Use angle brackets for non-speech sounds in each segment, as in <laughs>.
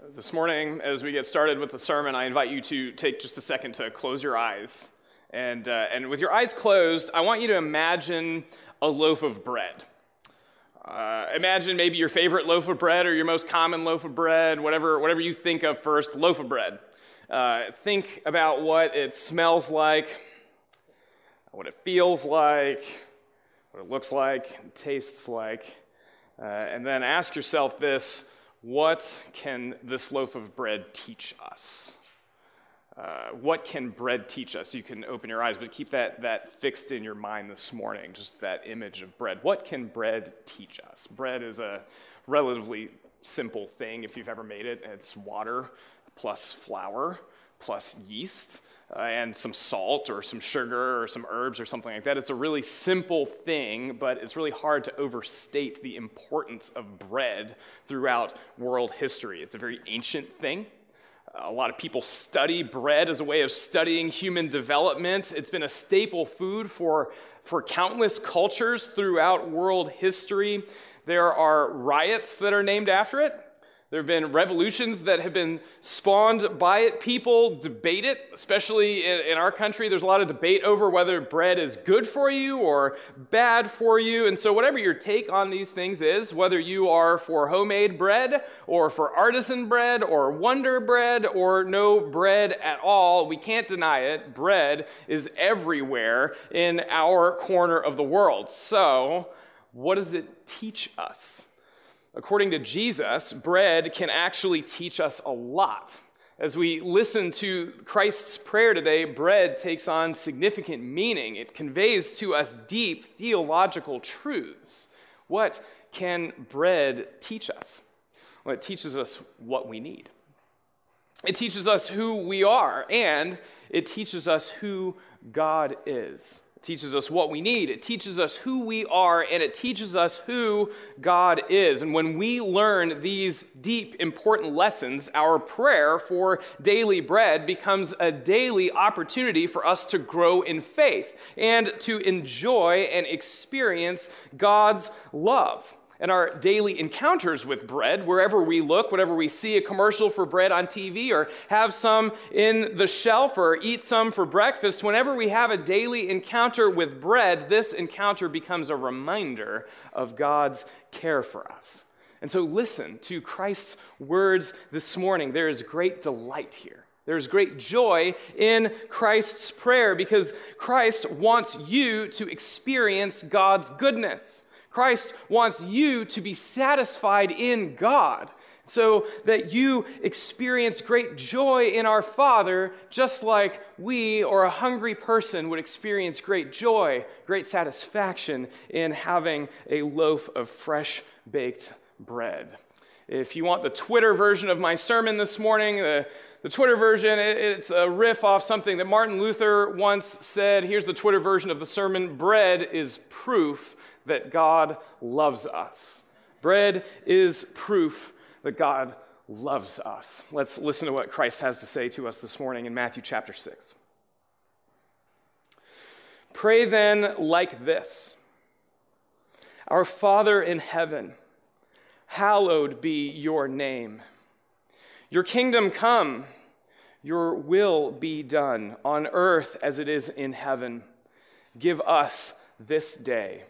This morning, as we get started with the sermon, I invite you to take just a second to close your eyes. And, uh, and with your eyes closed, I want you to imagine a loaf of bread. Uh, imagine maybe your favorite loaf of bread or your most common loaf of bread, whatever, whatever you think of first, loaf of bread. Uh, think about what it smells like, what it feels like, what it looks like, tastes like. Uh, and then ask yourself this what can this loaf of bread teach us? Uh, what can bread teach us? You can open your eyes, but keep that, that fixed in your mind this morning, just that image of bread. What can bread teach us? Bread is a relatively simple thing if you've ever made it. It's water plus flour plus yeast uh, and some salt or some sugar or some herbs or something like that. It's a really simple thing, but it's really hard to overstate the importance of bread throughout world history. It's a very ancient thing. A lot of people study bread as a way of studying human development. It's been a staple food for, for countless cultures throughout world history. There are riots that are named after it. There have been revolutions that have been spawned by it. People debate it, especially in, in, our country. There's a lot of debate over whether bread is good for you or bad for you. And so, whatever your take on these things is, whether you are for homemade bread or for artisan bread or wonder bread or no bread at all, we can't deny it. Bread is everywhere in our corner of the world. So, what does it teach us? According to Jesus, bread can actually teach us a lot. As we listen to Christ's prayer today, bread takes on significant meaning. It conveys to us deep theological truths. What can bread teach us? Well, it teaches us what we need. It teaches us who we are, and it teaches us who God is. It teaches us what we need. It teaches us who we are, and it teaches us who God is. And when we learn these deep, important lessons, our prayer for daily bread becomes a daily opportunity for us to grow in faith and to enjoy and experience God's love and our daily encounters with bread, wherever we look, whenever we see a commercial for bread on TV or have some in the shelf or eat some for breakfast, whenever we have a daily encounter with bread, this encounter becomes a reminder of God's care for us. And so listen to Christ's words this morning. There is great delight here. There's great joy in Christ's prayer because Christ wants you to experience God's goodness. Christ wants you to be satisfied in God so that you experience great joy in our Father, just like we or a hungry person would experience great joy, great satisfaction in having a loaf of fresh baked bread. If you want the Twitter version of my sermon this morning, the, the Twitter version, it, it's a riff off something that Martin Luther once said. Here's the Twitter version of the sermon Bread is proof that God loves us. Bread is proof that God loves us. Let's listen to what Christ has to say to us this morning in Matthew chapter 6. Pray then like this Our Father in heaven, hallowed be your name. Your kingdom come, your will be done on earth as it is in heaven. Give us this day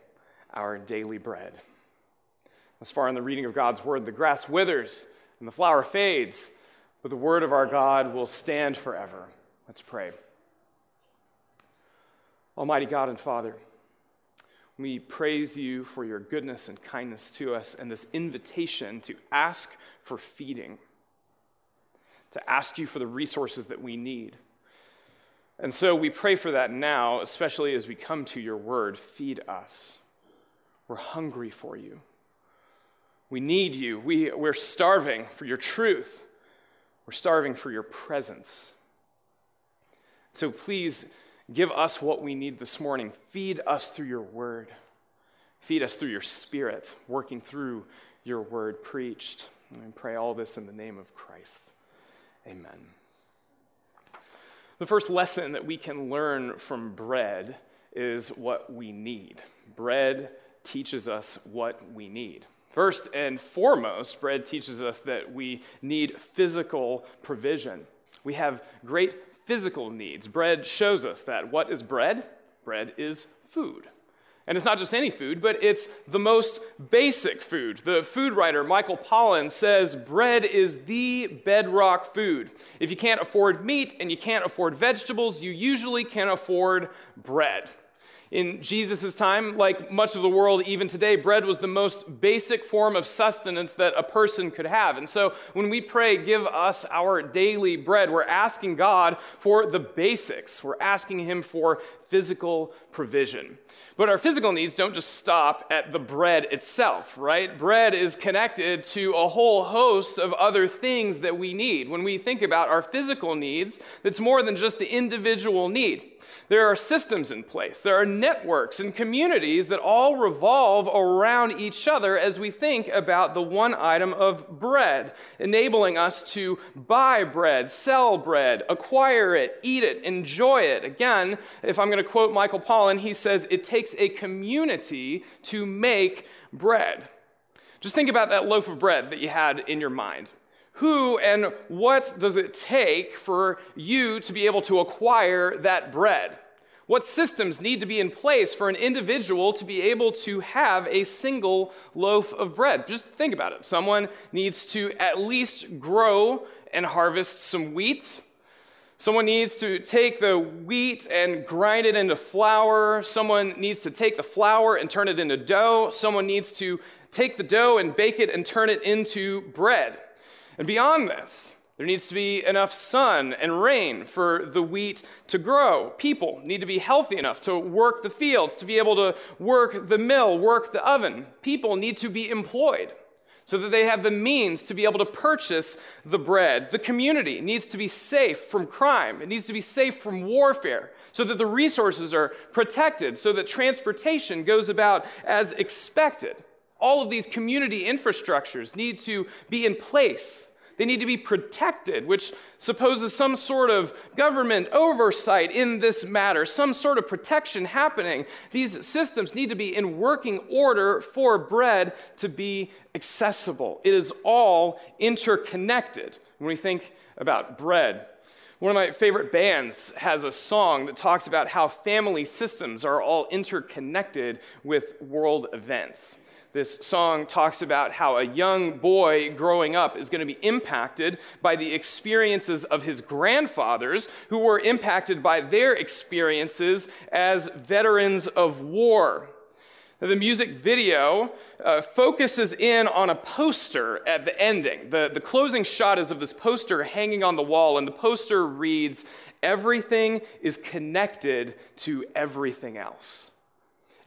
our daily bread. As far in the reading of God's word, the grass withers and the flower fades, but the word of our God will stand forever. Let's pray. Almighty God and Father, we praise you for your goodness and kindness to us and this invitation to ask for feeding, to ask you for the resources that we need. And so we pray for that now, especially as we come to your word. Feed us. We're hungry for you. We need you. We, we're starving for your truth. We're starving for your presence. So please give us what we need this morning. Feed us through your word. Feed us through your spirit, working through your word preached. And pray all this in the name of Christ. Amen. The first lesson that we can learn from bread is what we need. Bread teaches us what we need. First and foremost, bread teaches us that we need physical provision. We have great physical needs. Bread shows us that. What is bread? Bread is food. And it's not just any food, but it's the most basic food. The food writer Michael Pollan says bread is the bedrock food. If you can't afford meat and you can't afford vegetables, you usually can afford bread. In Jesus' time, like much of the world even today, bread was the most basic form of sustenance that a person could have. And so when we pray, give us our daily bread, we're asking God for the basics. We're asking Him for physical provision. But our physical needs don't just stop at the bread itself, right? Bread is connected to a whole host of other things that we need. When we think about our physical needs, that's more than just the individual need. There are systems in place, there are networks and communities that all revolve around each other as we think about the one item of bread, enabling us to buy bread, sell bread, acquire it, eat it, enjoy it. Again, if I'm going to quote Michael Pollan, he says, It takes a community to make bread. Just think about that loaf of bread that you had in your mind. Who and what does it take for you to be able to acquire that bread? What systems need to be in place for an individual to be able to have a single loaf of bread? Just think about it. Someone needs to at least grow and harvest some wheat. Someone needs to take the wheat and grind it into flour. Someone needs to take the flour and turn it into dough. Someone needs to take the dough and bake it and turn it into bread. And beyond this, there needs to be enough sun and rain for the wheat to grow. People need to be healthy enough to work the fields, to be able to work the mill, work the oven. People need to be employed so that they have the means to be able to purchase the bread. The community needs to be safe from crime, it needs to be safe from warfare, so that the resources are protected, so that transportation goes about as expected. All of these community infrastructures need to be in place they need to be protected, which supposes some sort of government oversight in this matter, some sort of protection happening. These systems need to be in working order for bread to be accessible. It is all interconnected when we think about bread. One of my favorite bands has a song that talks about how family systems are all interconnected with world events. This song talks about how a young boy growing up is going to be impacted by the experiences of his grandfathers, who were impacted by their experiences as veterans of war. The music video uh, focuses in on a poster at the ending. The, the closing shot is of this poster hanging on the wall, and the poster reads, Everything is connected to everything else.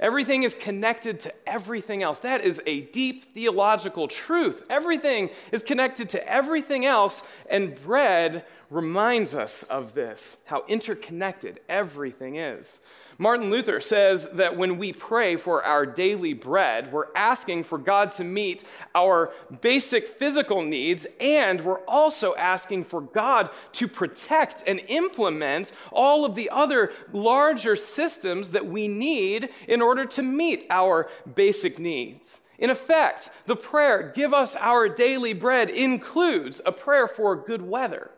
Everything is connected to everything else. That is a deep theological truth. Everything is connected to everything else, and bread reminds us of this, how interconnected everything is. Martin Luther says that when we pray for our daily bread, we're asking for God to meet our basic physical needs, and we're also asking for God to protect and implement all of the other larger systems that we need in order to meet our basic needs. In effect, the prayer, Give us our daily bread, includes a prayer for good weather,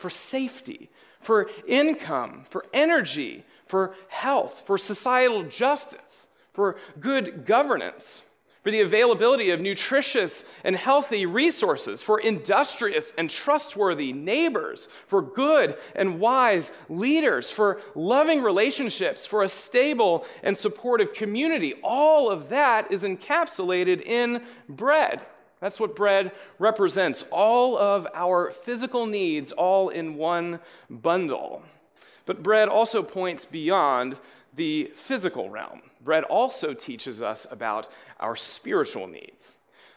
for safety, for income, for energy, for health, for societal justice, for good governance, for the availability of nutritious and healthy resources, for industrious and trustworthy neighbors, for good and wise leaders, for loving relationships, for a stable and supportive community. All of that is encapsulated in bread. That's what bread represents. All of our physical needs, all in one bundle. But bread also points beyond the physical realm. Bread also teaches us about our spiritual needs.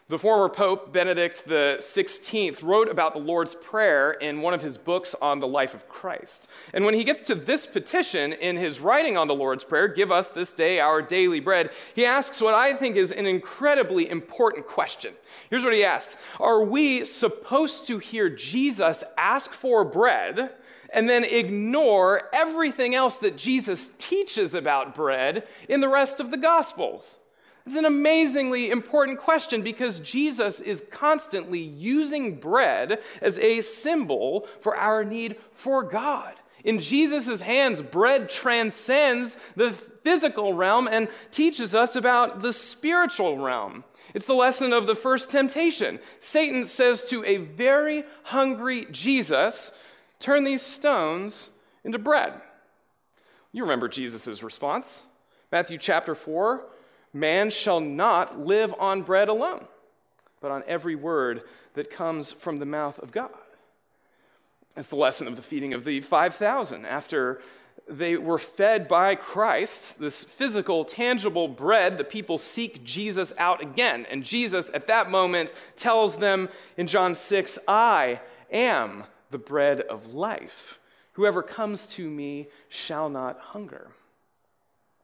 The former Pope, Benedict XVI, wrote about the Lord's Prayer in one of his books on the life of Christ. And when he gets to this petition in his writing on the Lord's Prayer, Give us this day our daily bread, he asks what I think is an incredibly important question. Here's what he asks Are we supposed to hear Jesus ask for bread? and then ignore everything else that Jesus teaches about bread in the rest of the Gospels. It's an amazingly important question because Jesus is constantly using bread as a symbol for our need for God. In Jesus' hands, bread transcends the physical realm and teaches us about the spiritual realm. It's the lesson of the first temptation. Satan says to a very hungry Jesus, Turn these stones into bread. You remember Jesus' response. Matthew chapter 4 Man shall not live on bread alone, but on every word that comes from the mouth of God. It's the lesson of the feeding of the 5,000 after they were fed by Christ, this physical, tangible bread, the people seek Jesus out again. And Jesus, at that moment, tells them in John 6 I am the bread of life. Whoever comes to me shall not hunger.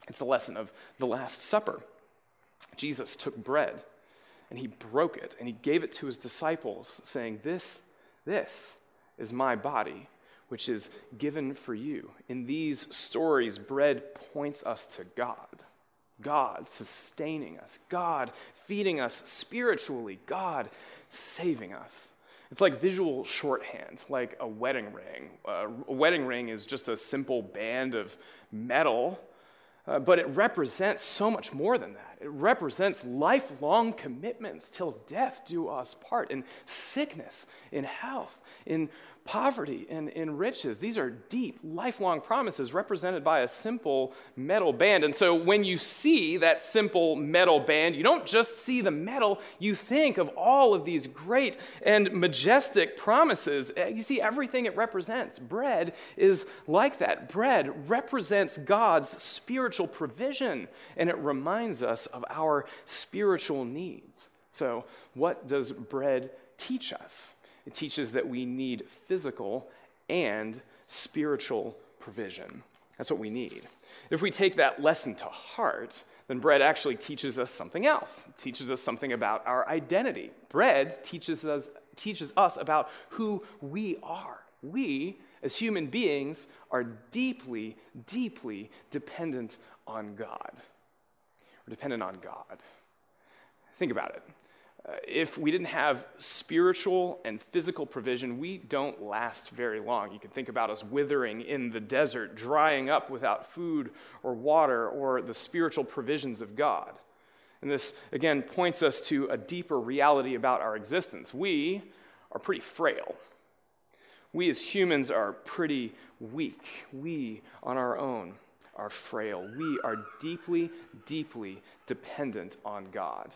It's the lesson of the Last Supper. Jesus took bread and he broke it and he gave it to his disciples, saying, This, this is my body, which is given for you. In these stories, bread points us to God. God sustaining us, God feeding us spiritually, God saving us. It's like visual shorthand, like a wedding ring. Uh, a wedding ring is just a simple band of metal uh, but it represents so much more than that. It represents lifelong commitments till death do us part in sickness, in health, in poverty and in riches. These are deep, lifelong promises represented by a simple metal band. And so when you see that simple metal band, you don't just see the metal, you think of all of these great and majestic promises. Uh, you see everything it represents. Bread is like that. Bread represents God's spiritual provision, and it reminds us of our spiritual needs. So, what does bread teach us? It teaches that we need physical and spiritual provision. That's what we need. If we take that lesson to heart, then bread actually teaches us something else. It teaches us something about our identity. Bread teaches us, teaches us about who we are. We, as human beings, are deeply, deeply dependent on God. We're dependent on God. Think about it. Uh, if we didn't have spiritual and physical provision, we don't last very long. You can think about us withering in the desert, drying up without food or water or the spiritual provisions of God. And this, again, points us to a deeper reality about our existence. We are pretty frail. We as humans are pretty weak. We, on our own, are frail. We are deeply, deeply dependent on God.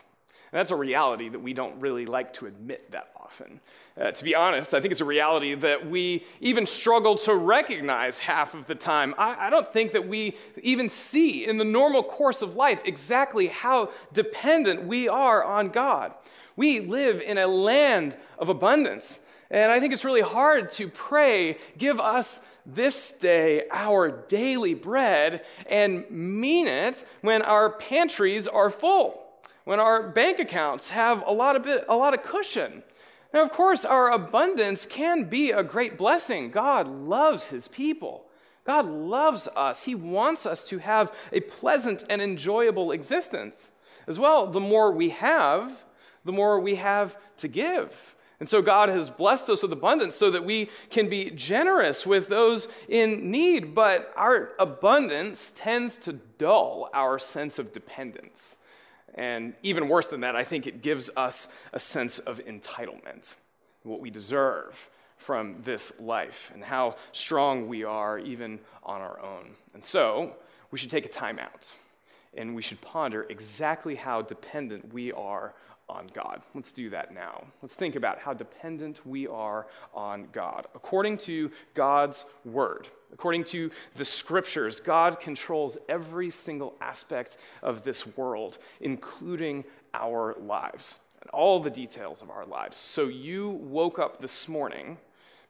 And that's a reality that we don't really like to admit that often. Uh, to be honest, I think it's a reality that we even struggle to recognize half of the time. I, I don't think that we even see in the normal course of life exactly how dependent we are on God. We live in a land of abundance. And I think it's really hard to pray, give us this day our daily bread, and mean it when our pantries are full when our bank accounts have a lot of, bit, a lot of cushion. Now, of course, our abundance can be a great blessing. God loves his people. God loves us. He wants us to have a pleasant and enjoyable existence. As well, the more we have, the more we have to give. And so God has blessed us with abundance so that we can be generous with those in need. But our abundance tends to dull our sense of dependence. And even worse than that, I think it gives us a sense of entitlement, what we deserve from this life, and how strong we are even on our own. And so, we should take a time out and we should ponder exactly how dependent we are on God. Let's do that now. Let's think about how dependent we are on God. According to God's word, according to the scriptures, God controls every single aspect of this world, including our lives and all the details of our lives. So you woke up this morning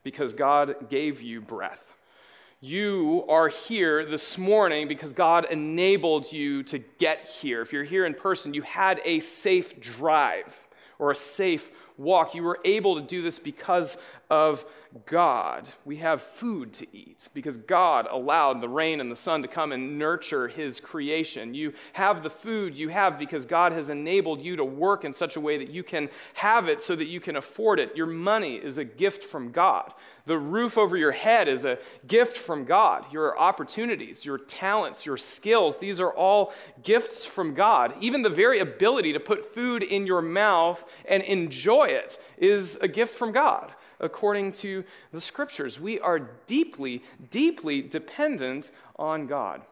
because God gave you breath. You are here this morning because God enabled you to get here. If you're here in person, you had a safe drive or a safe walk. You were able to do this because of God. We have food to eat because God allowed the rain and the sun to come and nurture his creation. You have the food you have because God has enabled you to work in such a way that you can have it so that you can afford it. Your money is a gift from God. The roof over your head is a gift from God. Your opportunities, your talents, your skills, these are all gifts from God. Even the very ability to put food in your mouth and enjoy it is a gift from God according to the scriptures. We are deeply, deeply dependent on God.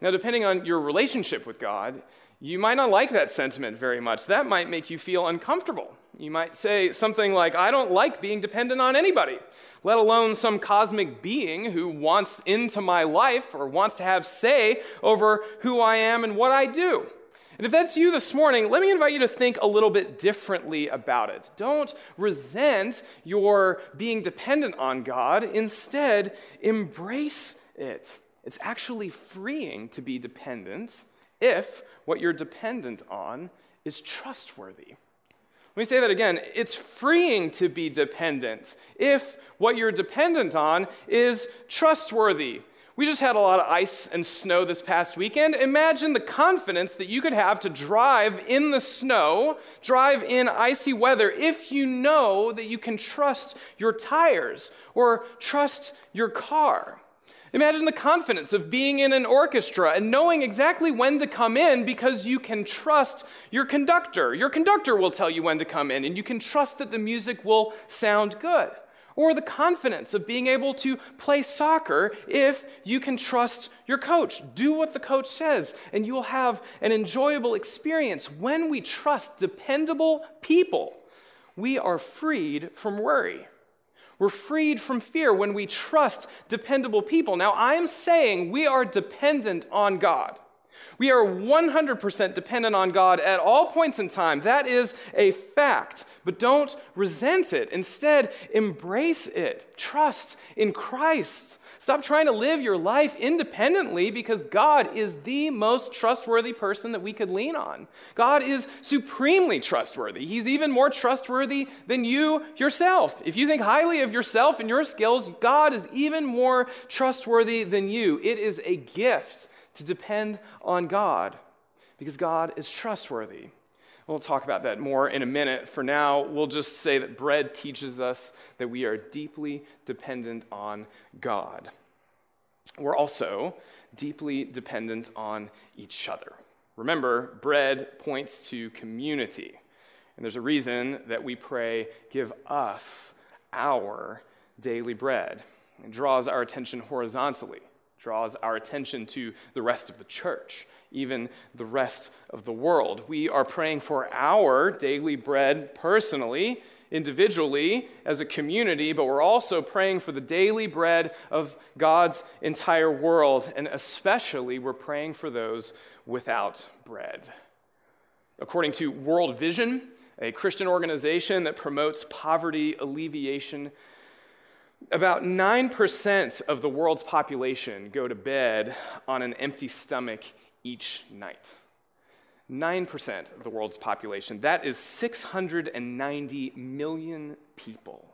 Now, depending on your relationship with God, you might not like that sentiment very much. That might make you feel uncomfortable. You might say something like, I don't like being dependent on anybody, let alone some cosmic being who wants into my life or wants to have say over who I am and what I do. And if that's you this morning, let me invite you to think a little bit differently about it. Don't resent your being dependent on God. Instead, embrace it. It's actually freeing to be dependent if what you're dependent on is trustworthy. Let me say that again. It's freeing to be dependent if what you're dependent on is trustworthy. We just had a lot of ice and snow this past weekend. Imagine the confidence that you could have to drive in the snow, drive in icy weather, if you know that you can trust your tires or trust your car. Imagine the confidence of being in an orchestra and knowing exactly when to come in because you can trust your conductor. Your conductor will tell you when to come in, and you can trust that the music will sound good or the confidence of being able to play soccer if you can trust your coach. Do what the coach says, and you will have an enjoyable experience. When we trust dependable people, we are freed from worry. We're freed from fear when we trust dependable people. Now, I am saying we are dependent on God. We are 100% dependent on God at all points in time. That is a fact. But don't resent it. Instead, embrace it. Trust in Christ. Stop trying to live your life independently because God is the most trustworthy person that we could lean on. God is supremely trustworthy. He's even more trustworthy than you yourself. If you think highly of yourself and your skills, God is even more trustworthy than you. It is a gift to depend on God because God is trustworthy. We'll talk about that more in a minute. For now, we'll just say that bread teaches us that we are deeply dependent on God. We're also deeply dependent on each other. Remember, bread points to community. And there's a reason that we pray, Give us our daily bread. It draws our attention horizontally draws our attention to the rest of the church, even the rest of the world. We are praying for our daily bread personally, individually, as a community, but we're also praying for the daily bread of God's entire world, and especially we're praying for those without bread. According to World Vision, a Christian organization that promotes poverty alleviation about 9% of the world's population go to bed on an empty stomach each night. 9% of the world's population. That is 690 million people.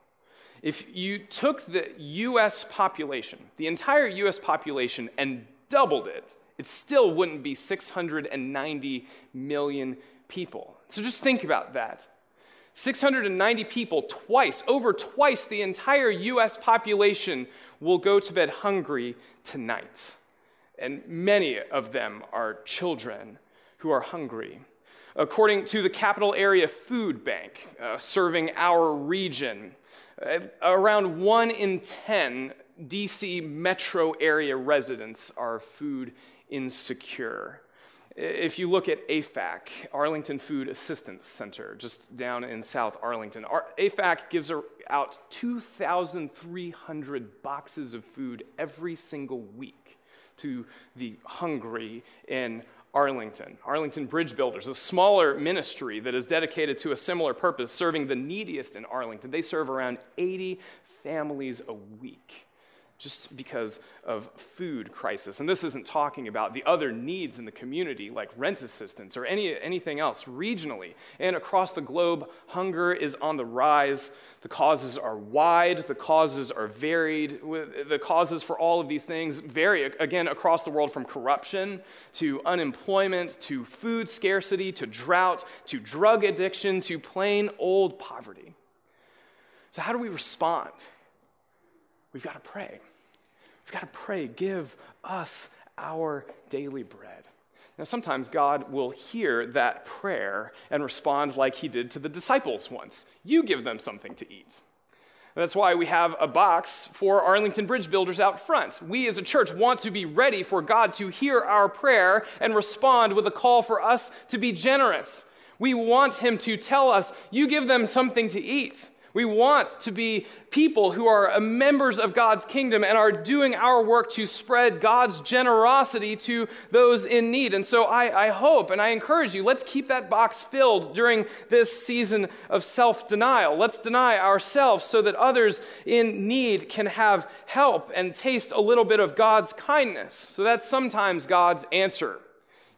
If you took the US population, the entire US population, and doubled it, it still wouldn't be 690 million people. So just think about that. 690 people, twice, over twice the entire US population, will go to bed hungry tonight. And many of them are children who are hungry. According to the Capital Area Food Bank, uh, serving our region, uh, around one in 10 DC metro area residents are food insecure. If you look at AFAC, Arlington Food Assistance Center, just down in South Arlington, AFAC gives er-, out 2,300 boxes of food every single week to the hungry in Arlington. Arlington Bridge Builders, a smaller ministry that is dedicated to a similar purpose, serving the neediest in Arlington. They serve around 80 families a week. Just because of food crisis. And this isn't talking about the other needs in the community like rent assistance or any, anything else regionally. And across the globe, hunger is on the rise. The causes are wide, the causes are varied. The causes for all of these things vary, again, across the world from corruption to unemployment to food scarcity to drought to drug addiction to plain old poverty. So, how do we respond? We've got to pray. We've got to pray, give us our daily bread. Now, sometimes God will hear that prayer and respond like he did to the disciples once You give them something to eat. That's why we have a box for Arlington Bridge builders out front. We as a church want to be ready for God to hear our prayer and respond with a call for us to be generous. We want Him to tell us, You give them something to eat. We want to be people who are members of God's kingdom and are doing our work to spread God's generosity to those in need. And so I, I hope and I encourage you, let's keep that box filled during this season of self denial. Let's deny ourselves so that others in need can have help and taste a little bit of God's kindness. So that's sometimes God's answer.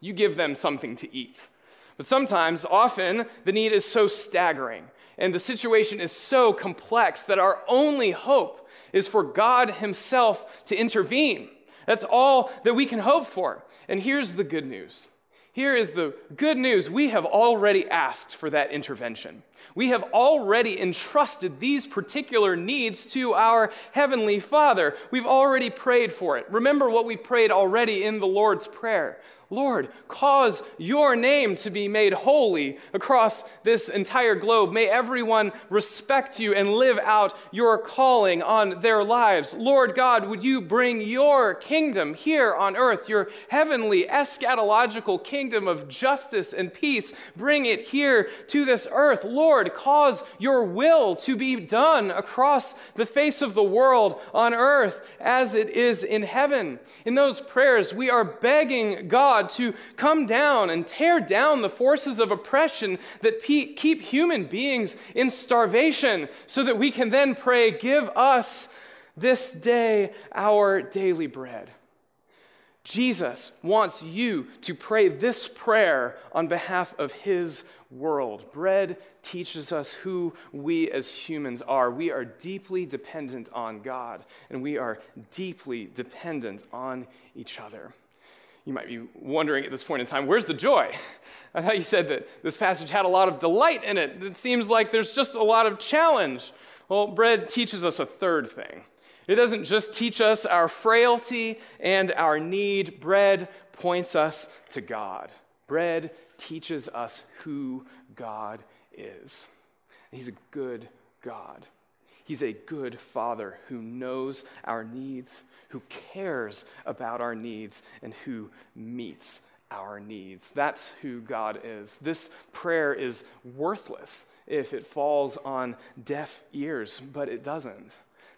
You give them something to eat. But sometimes, often, the need is so staggering and the situation is so complex that our only hope is for God Himself to intervene. That's all that we can hope for. And here's the good news. Here is the good news. We have already asked for that intervention. We have already entrusted these particular needs to our Heavenly Father. We've already prayed for it. Remember what we prayed already in the Lord's Prayer. Lord, cause your name to be made holy across this entire globe. May everyone respect you and live out your calling on their lives. Lord God, would you bring your kingdom here on earth, your heavenly eschatological kingdom of justice and peace? Bring it here to this earth. Lord, cause your will to be done across the face of the world on earth as it is in heaven. In those prayers, we are begging God God to come down and tear down the forces of oppression that pe- keep human beings in starvation so that we can then pray, Give us this day our daily bread. Jesus wants you to pray this prayer on behalf of his world. Bread teaches us who we as humans are. We are deeply dependent on God, and we are deeply dependent on each other. You might be wondering at this point in time, where's the joy? <laughs> I thought you said that this passage had a lot of delight in it. It seems like there's just a lot of challenge. Well, bread teaches us a third thing. It doesn't just teach us our frailty and our need, bread points us to God. Bread teaches us who God is. He's a good God. He's a good father who knows our needs, who cares about our needs, and who meets our needs. That's who God is. This prayer is worthless if it falls on deaf ears, but it doesn't.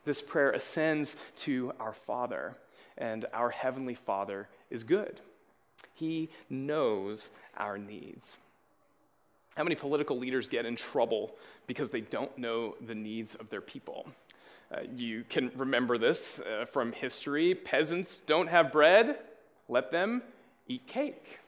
This prayer ascends to our Father, and our Heavenly Father is good. He knows our needs. How many political leaders get in trouble because they don't know the needs of their people? Uh, you can remember this uh, from history. Peasants don't have bread, let them eat cake.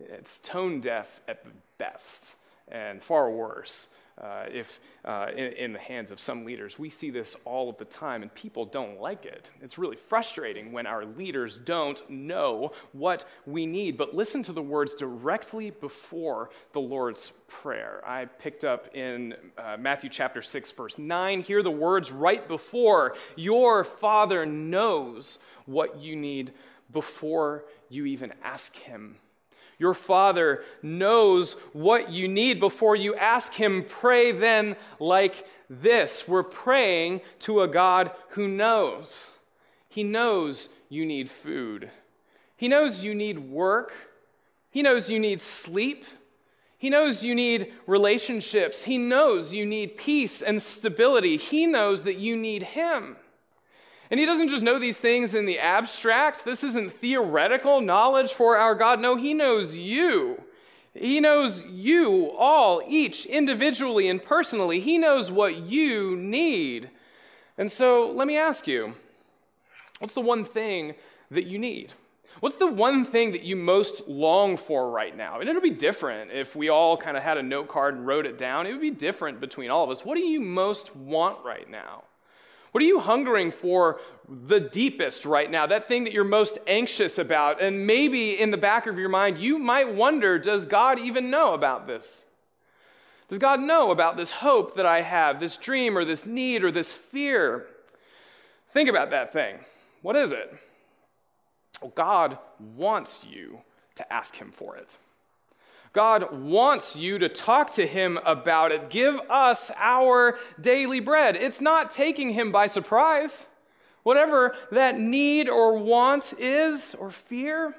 It's tone deaf at the best, and far worse uh, if uh, in, in, the hands of some leaders. We see this all of the time, and people don't like it. It's really frustrating when our leaders don't know what we need. But listen to the words directly before the Lord's Prayer. I picked up in uh, Matthew chapter 6, verse 9. Hear the words right before Your Father knows what you need before you even ask Him your Father knows what you need before you ask Him. Pray then like this. We're praying to a God who knows. He knows you need food, He knows you need work, He knows you need sleep. He knows you need relationships. He knows you need peace and stability. He knows that you need Him. And he doesn't just know these things in the abstract. This isn't theoretical knowledge for our God. No, he knows you. He knows you all, each individually and personally. He knows what you need. And so let me ask you What's the one thing that you need? What's the one thing that you most long for right now? And it'll be different if we all kind of had a note card and wrote it down. It would be different between all of us. What do you most want right now? What are you hungering for the deepest right now? That thing that you're most anxious about. And maybe in the back of your mind, you might wonder does God even know about this? Does God know about this hope that I have, this dream or this need or this fear? Think about that thing. What is it? Well, God wants you to ask Him for it. God wants you to talk to Him about it. Give us our daily bread. It's not taking Him by surprise. Whatever that need or want is, or fear,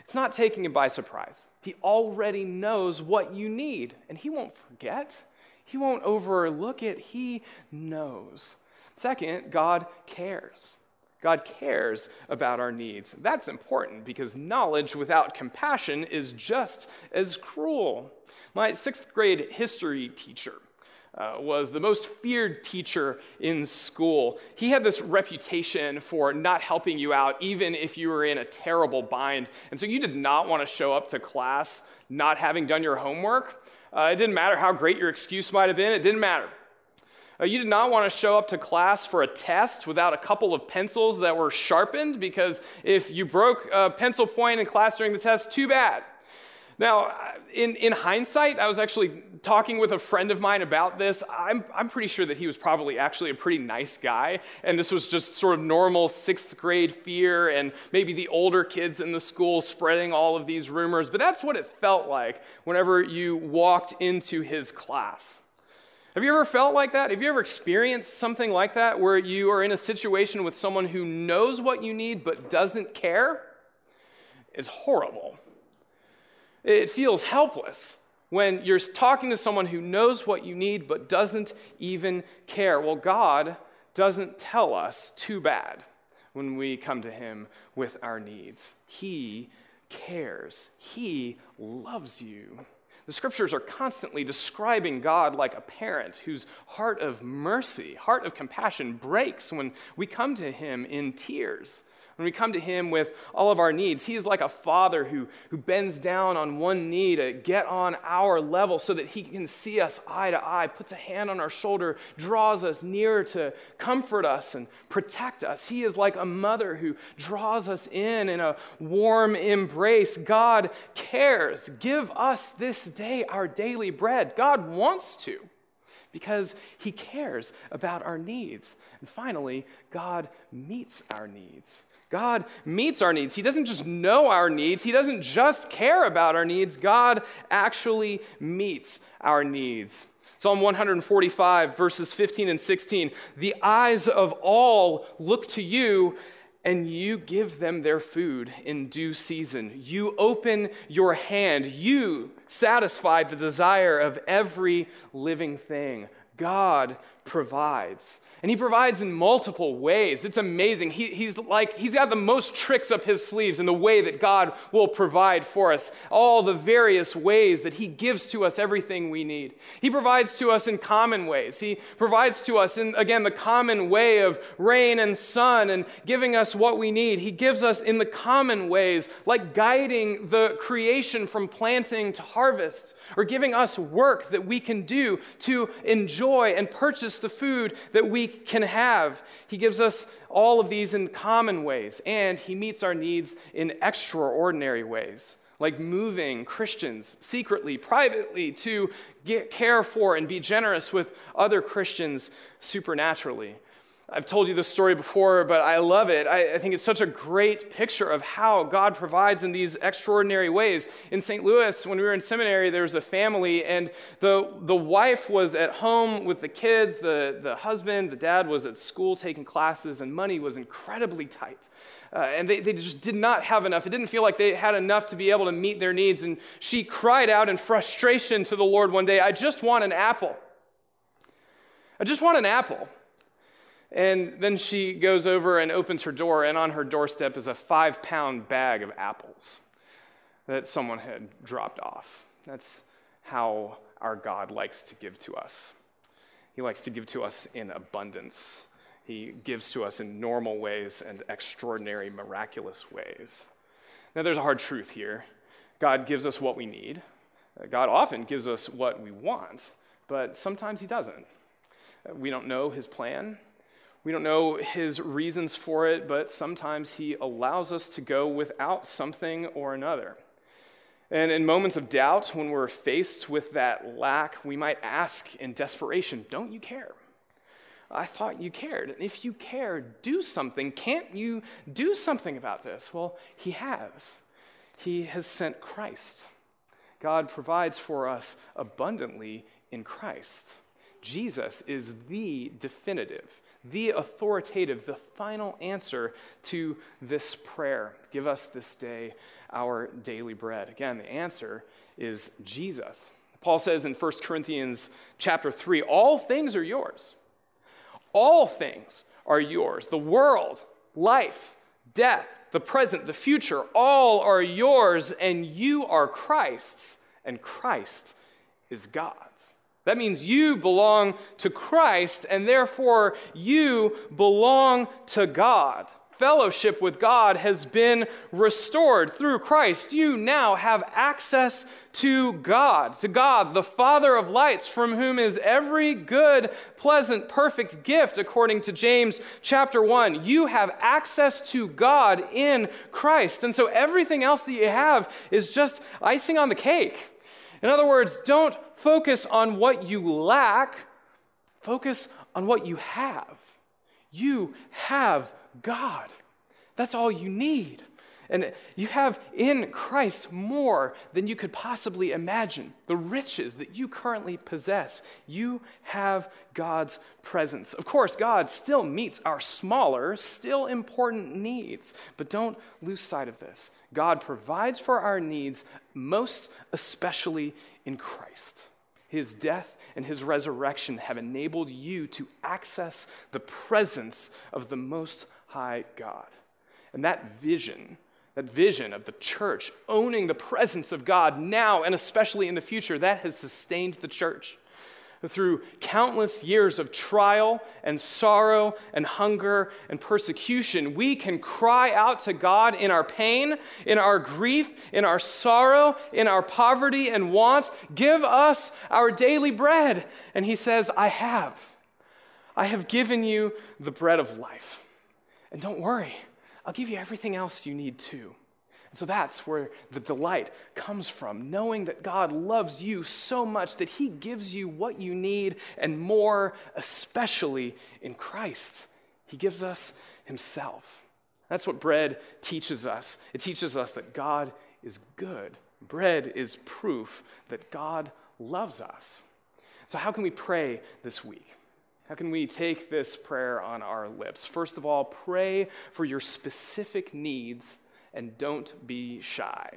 it's not taking Him by surprise. He already knows what you need, and He won't forget. He won't overlook it. He knows. Second, God cares. God cares about our needs. That's important because knowledge without compassion is just as cruel. My sixth grade history teacher uh, was the most feared teacher in school. He had this reputation for not helping you out, even if you were in a terrible bind. And so you did not want to show up to class not having done your homework. Uh, it didn't matter how great your excuse might have been, it didn't matter. Uh, you did not want to show up to class for a test without a couple of pencils that were sharpened because if you broke a pencil point in class during the test, too bad. Now, in, in hindsight, I was actually talking with a friend of mine about this. I'm, I'm pretty sure that he was probably actually a pretty nice guy, and this was just sort of normal sixth grade fear, and maybe the older kids in the school spreading all of these rumors. But that's what it felt like whenever you walked into his class. Have you ever felt like that? Have you ever experienced something like that where you are in a situation with someone who knows what you need but doesn't care? It's horrible. It feels helpless when you're talking to someone who knows what you need but doesn't even care. Well, God doesn't tell us too bad when we come to Him with our needs. He cares, He loves you. The scriptures are constantly describing God like a parent whose heart of mercy, heart of compassion breaks when we come to him in tears. When we come to Him with all of our needs, He is like a father who, who bends down on one knee to get on our level so that He can see us eye to eye, puts a hand on our shoulder, draws us near to comfort us and protect us. He is like a mother who draws us in in a warm embrace. God cares. Give us this day our daily bread. God wants to because he cares about our needs. And finally, God meets our needs. God meets our needs. He doesn't just know our needs, He doesn't just care about our needs. God actually meets our needs. Psalm 145, verses 15 and 16. The eyes of all look to you, and you give them their food in due season. You open your hand. You satisfy the desire of every living thing. God provides. And he provides in multiple ways. It's amazing. He, he's like, he's got the most tricks up his sleeves in the way that God will provide for us. All the various ways that he gives to us everything we need. He provides to us in common ways. He provides to us in, again, the common way of rain and sun and giving us what we need. He gives us in the common ways, like guiding the creation from planting to harvest, or giving us work that we can do to enjoy and purchase the food that we can have. He gives us all of these in common ways, and He meets our needs in extraordinary ways, like moving Christians secretly, privately, to get, care for and be generous with other Christians supernaturally. I've told you this story before, but I love it. I, I, think it's such a great picture of how God provides in these extraordinary ways. In St. Louis, when we were in seminary, there was a family, and the, the wife was at home with the kids, the, the husband, the dad was at school taking classes, and money was incredibly tight. Uh, and they, they just did not have enough. It didn't feel like they had enough to be able to meet their needs. And she cried out in frustration to the Lord one day, I just want an apple. I just want an apple. And then she goes over and opens her door, and on her doorstep is a five pound bag of apples that someone had dropped off. That's how our God likes to give to us. He likes to give to us in abundance. He gives to us in normal ways and extraordinary, miraculous ways. Now, there's a hard truth here. God gives us what we need. God often gives us what we want, but sometimes He doesn't. We don't know His plan. We don't know His reasons for it, but sometimes He allows us to go without something or another. And in moments of doubt, when we're faced with that lack, we might ask in desperation, Don't you care? I thought you cared. And if you care, do something. Can't you do something about this? Well, He has. He has sent Christ. God provides for us abundantly in Christ. Jesus is the definitive, the authoritative, the final answer to this prayer. Give us this day our daily bread. Again, the answer is Jesus. Paul says in 1 Corinthians chapter 3, all things are yours. All things are yours. The world, life, death, the present, the future, all are yours, and you are Christ's, and Christ is God's. That means you belong to Christ, and therefore you belong to God fellowship with God has been restored through Christ. You now have access to God, to God, the Father of lights, from whom is every good, pleasant, perfect gift, according to James chapter 1. You have access to God in Christ. And so everything else that you have is just icing on the cake. In other words, don't focus on what you lack, focus on what you have. You have God. That's all you need. And you have in Christ more than you could possibly imagine. The riches that you currently possess, you have God's presence. Of course, God still meets our smaller, still important needs, but don't lose sight of this. God provides for our needs, most especially in Christ. His death and his resurrection have enabled you to access the presence of the Most High God. And that vision, that vision of the church owning the presence of God now and especially in the future, that has sustained the church. Through countless years of trial and sorrow and hunger and persecution, we can cry out to God in our pain, in our grief, in our sorrow, in our poverty and want, Give us our daily bread. And He says, I have. I have given you the bread of life. And don't worry, I'll give you everything else you need too. And so that's where the delight comes from, knowing that God loves you so much that He gives you what you need and more, especially in Christ. He gives us Himself. That's what bread teaches us. It teaches us that God is good. Bread is proof that God loves us. So, how can we pray this week? How can we take this prayer on our lips? First of all, pray for your specific needs and don't be shy.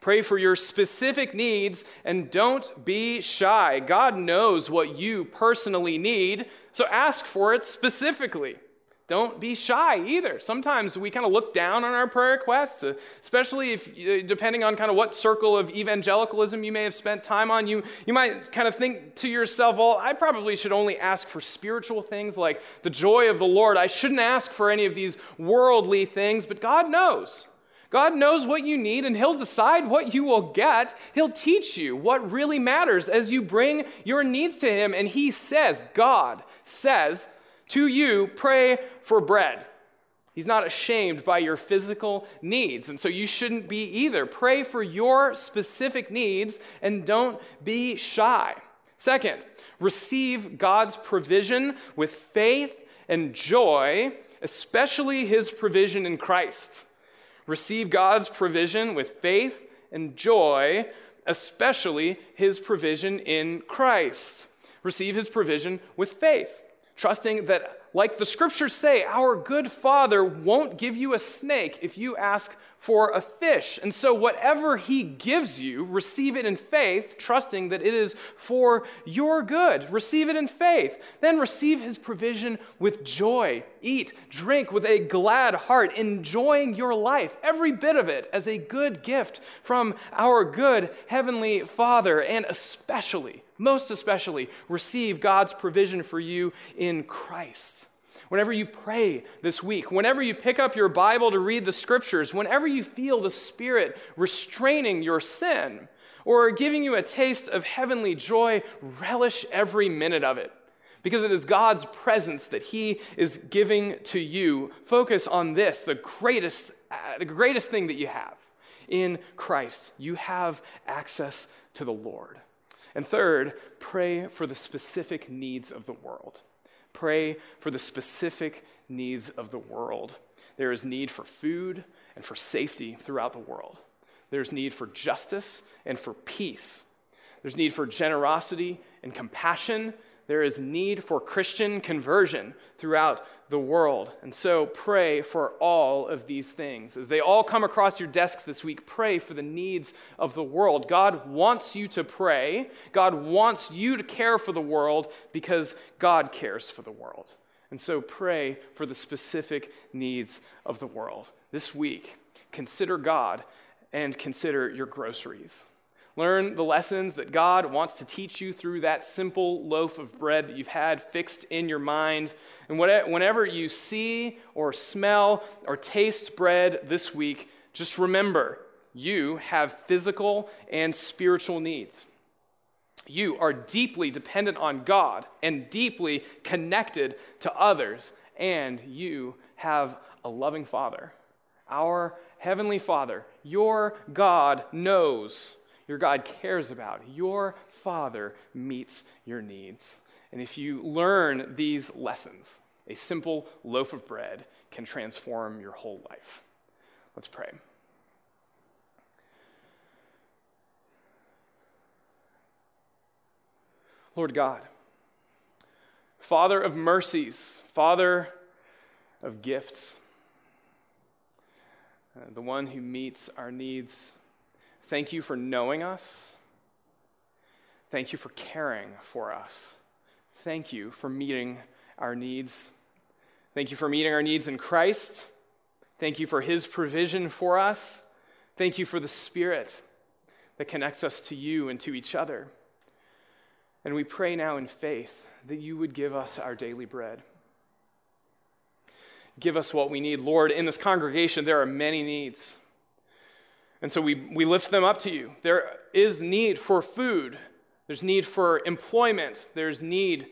Pray for your specific needs and don't be shy. God knows what you personally need, so ask for it specifically. Don't be shy either. Sometimes we kind of look down on our prayer requests, especially if, uh, depending on kind of what circle of evangelicalism you may have spent time on, you, you might kind of think to yourself, well, I probably should only ask for spiritual things like the joy of the Lord. I shouldn't ask for any of these worldly things, but God knows. God knows what you need, and He'll decide what you will get. He'll teach you what really matters as you bring your needs to Him. And He says, God says, to you, pray for bread. He's not ashamed by your physical needs. And so you shouldn't be either. Pray for your specific needs and don't be shy. Second, receive God's provision with faith and joy, especially his provision in Christ. Receive God's provision with faith and joy, especially his provision in Christ. Receive his provision with faith trusting that, like the scriptures say, our good Father won't give you a snake if you ask for a fish. And so, whatever He gives you, receive it in faith, trusting that it is for your good. Receive it in faith. Then receive His provision with joy. Eat, drink with a glad heart, enjoying your life, every bit of it, as a good gift from our good Heavenly Father, and especially most especially, receive God's provision for you in Christ. whenever you pray this week, whenever you pick up your Bible to read the scriptures, whenever you feel the Spirit restraining your sin or giving you a taste of heavenly joy, relish every minute of it. Because it is God's presence that He is giving to you. Focus on this, the greatest, the greatest thing that you have in Christ. You have access to the Lord. And third, pray for the specific needs of the world. Pray for the specific needs of the world. There is need for food and for safety throughout the world. There's need for justice and for peace. There's need for generosity and compassion there is need for Christian conversion throughout the world. And so pray for all of these things. As they all come across your desk this week, pray for the needs of the world. God wants you to pray. God wants you to care for the world because God cares for the world. And so pray for the specific needs of the world. This week, consider God and consider your groceries. Learn the lessons that God wants to teach you through that simple loaf of bread that you've had fixed in your mind. And whenever you see or smell or taste bread this week, just remember you have physical and spiritual needs. You are deeply dependent on God and deeply connected to others, and you have a loving Father. Our Heavenly Father, your God, knows your God cares about. Your Father meets your needs. And if you learn these lessons, a simple loaf of bread can transform your whole life. Let's pray. Lord God, Father of mercies, Father of gifts, uh, the one who meets our needs Thank you for knowing us. Thank you for caring for us. Thank you for meeting our needs. Thank you for meeting our needs in Christ. Thank you for his provision for us. Thank you for the Spirit that connects us to you and to each other. And we pray now in faith that you would give us our daily bread. Give us what we need. Lord, in this congregation, there are many needs. And so we, we lift them up to you. There is need for food, there's need for employment, there's need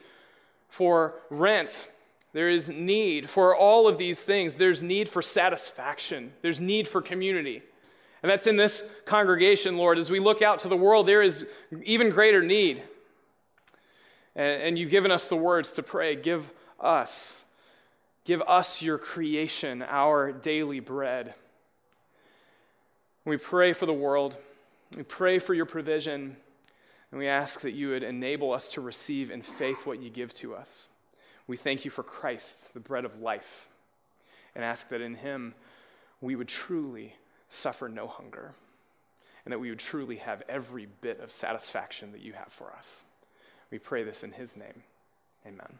for rent, there is need for all of these things. There's need for satisfaction, there's need for community. And that's in this congregation, Lord. As we look out to the world, there is even greater need. And, and you've given us the words to pray. Give us, give us your creation, our daily bread. We pray for the world. We pray for your provision. And we ask that you would enable us to receive in faith what you give to us. We thank you for Christ, the bread of life, and ask that in him we would truly suffer no hunger and that we would truly have every bit of satisfaction that you have for us. We pray this in his name. Amen.